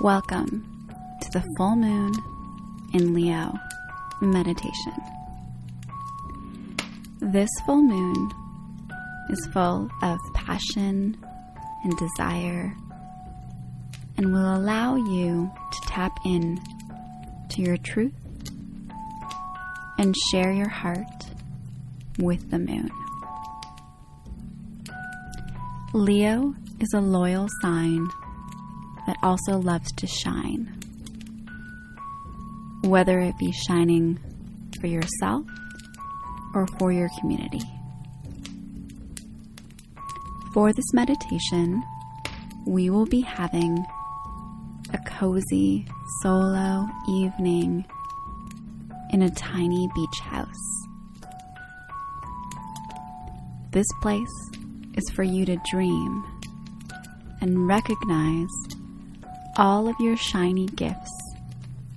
Welcome to the full moon in Leo meditation. This full moon is full of passion and desire and will allow you to tap in to your truth and share your heart with the moon. Leo is a loyal sign that also loves to shine. Whether it be shining for yourself or for your community. For this meditation, we will be having a cozy solo evening in a tiny beach house. This place is for you to dream and recognize all of your shiny gifts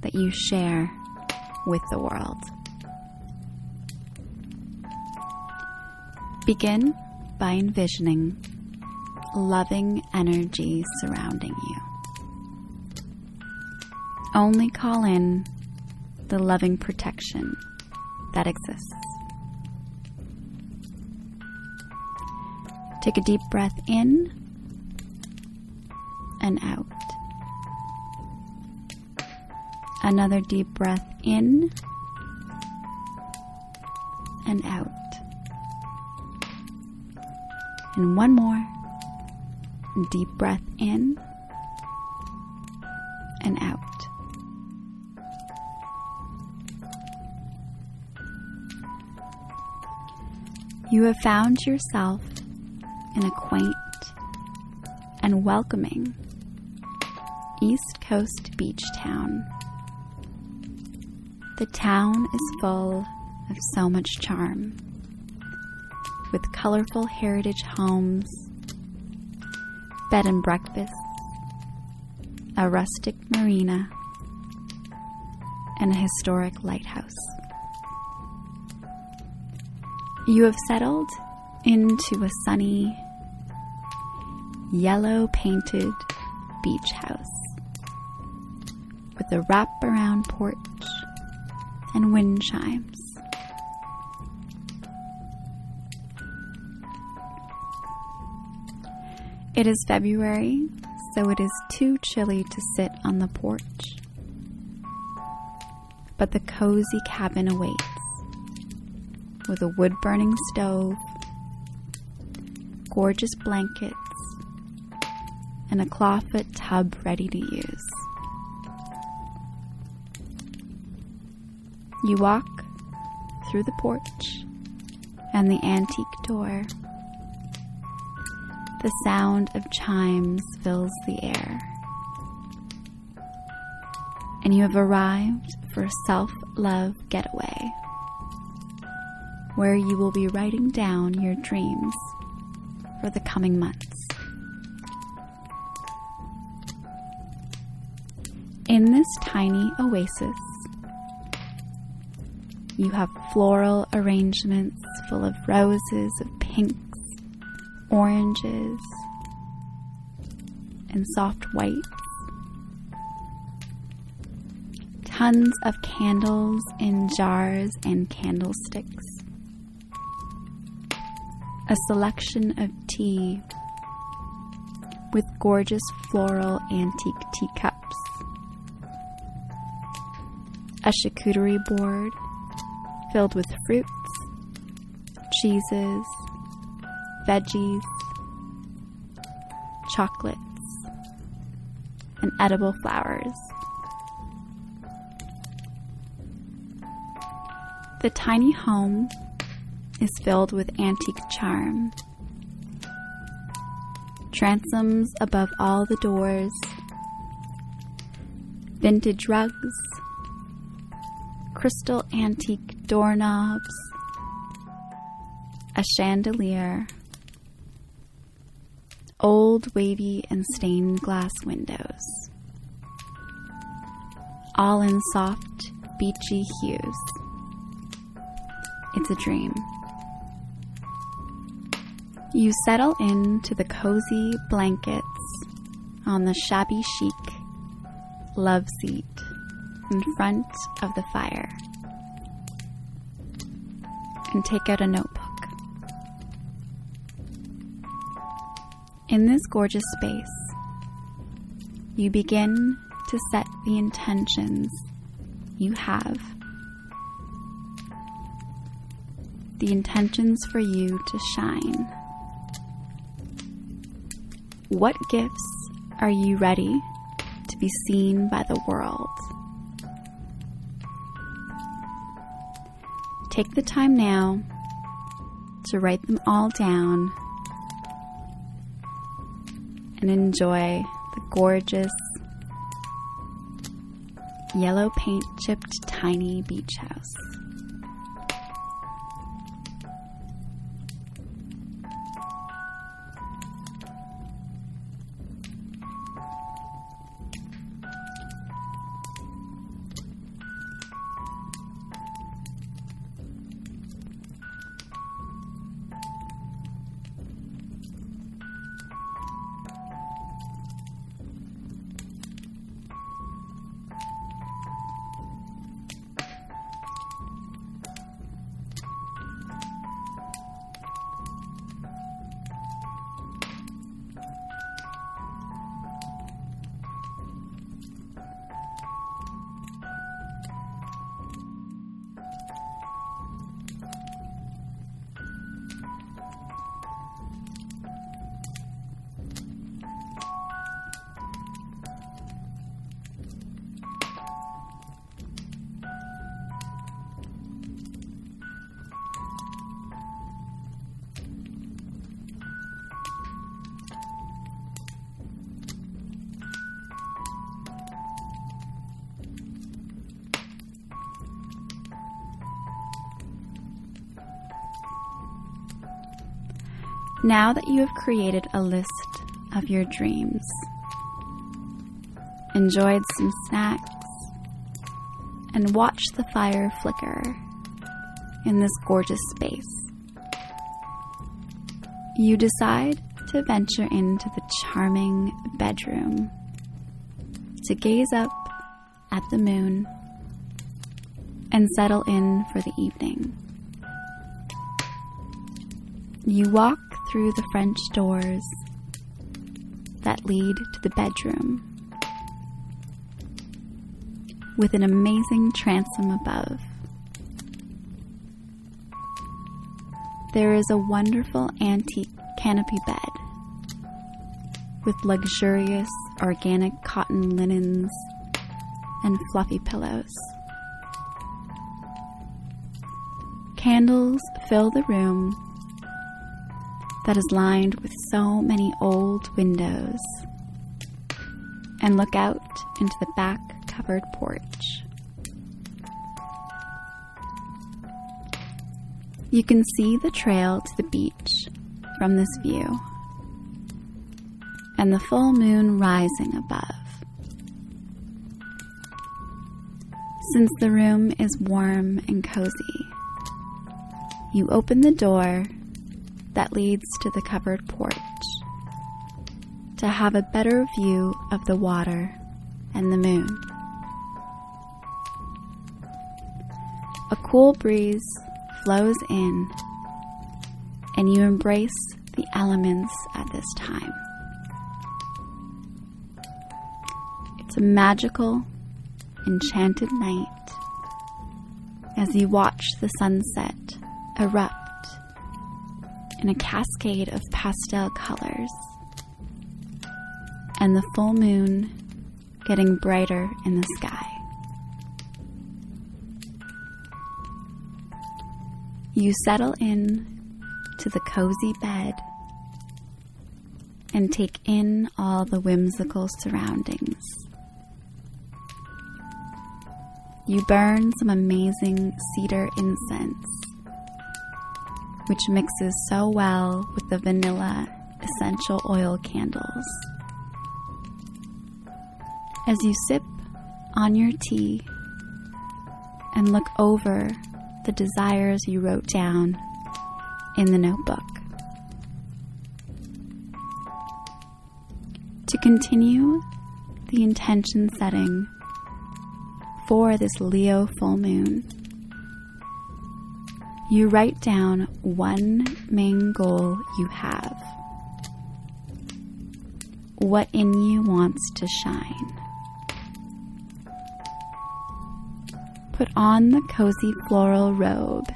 that you share with the world. Begin by envisioning loving energy surrounding you. Only call in the loving protection that exists. Take a deep breath in and out. Another deep breath in and out. And one more deep breath in and out. You have found yourself in a quaint and welcoming East Coast beach town. The town is full of so much charm, with colorful heritage homes, bed and breakfasts, a rustic marina, and a historic lighthouse. You have settled into a sunny, yellow painted beach house with a wraparound porch and wind chimes. It is February, so it is too chilly to sit on the porch. But the cozy cabin awaits with a wood burning stove, gorgeous blankets, and a clawfoot tub ready to use. You walk through the porch and the antique door. The sound of chimes fills the air. And you have arrived for a self love getaway where you will be writing down your dreams for the coming months. In this tiny oasis, you have floral arrangements full of roses of pinks, oranges, and soft whites. Tons of candles in jars and candlesticks. A selection of tea with gorgeous floral antique teacups, a charcuterie board filled with fruits, cheeses, veggies, chocolates, and edible flowers. The tiny home is filled with antique charm. Transoms above all the doors, vintage rugs, crystal antique doorknobs, a chandelier, old wavy and stained glass windows, all in soft, beachy hues. It's a dream. You settle into the cozy blankets on the shabby chic love seat in front of the fire and take out a notebook. In this gorgeous space, you begin to set the intentions you have. The intentions for you to shine. What gifts are you ready to be seen by the world? Take the time now to write them all down and enjoy the gorgeous yellow paint chipped tiny beach house. Now that you have created a list of your dreams, enjoyed some snacks, and watched the fire flicker in this gorgeous space, you decide to venture into the charming bedroom to gaze up at the moon and settle in for the evening. You walk through the French doors that lead to the bedroom with an amazing transom above. There is a wonderful antique canopy bed with luxurious organic cotton linens and fluffy pillows. Candles fill the room that is lined with so many old windows and look out into the back covered porch. You can see the trail to the beach from this view and the full moon rising above. Since the room is warm and cozy, you open the door that leads to the covered porch to have a better view of the water and the moon. A cool breeze flows in, and you embrace the elements at this time. It's a magical, enchanted night as you watch the sunset erupt in a cascade of pastel colors, and the full moon getting brighter in the sky. You settle in to the cozy bed and take in all the whimsical surroundings. You burn some amazing cedar incense which mixes so well with the vanilla essential oil candles. As you sip on your tea and look over the desires you wrote down in the notebook. To continue the intention setting for this Leo full moon, you write down one main goal you have. What in you wants to shine. Put on the cozy floral robe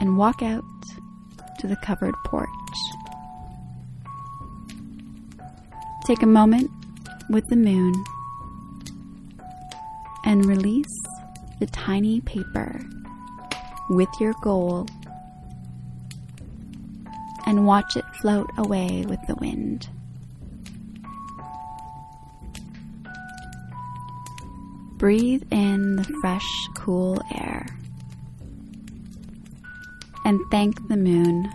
and walk out to the covered porch. Take a moment with the moon and release the tiny paper with your goal and watch it float away with the wind. Breathe in the fresh, cool air and thank the moon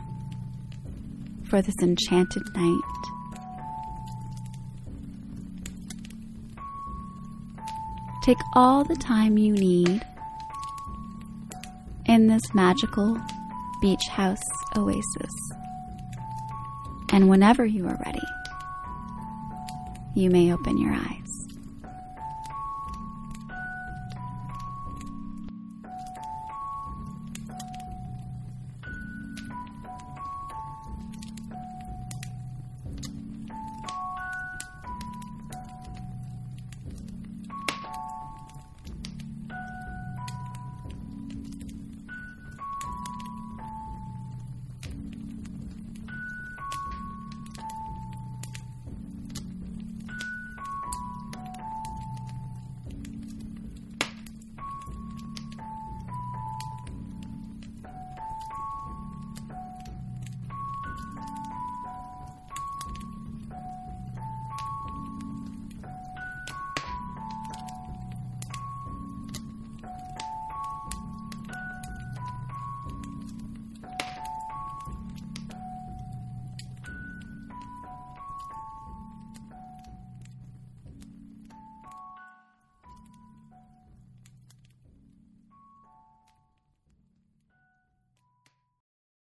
for this enchanted night. Take all the time you need in this magical beach house oasis. And whenever you are ready, you may open your eyes.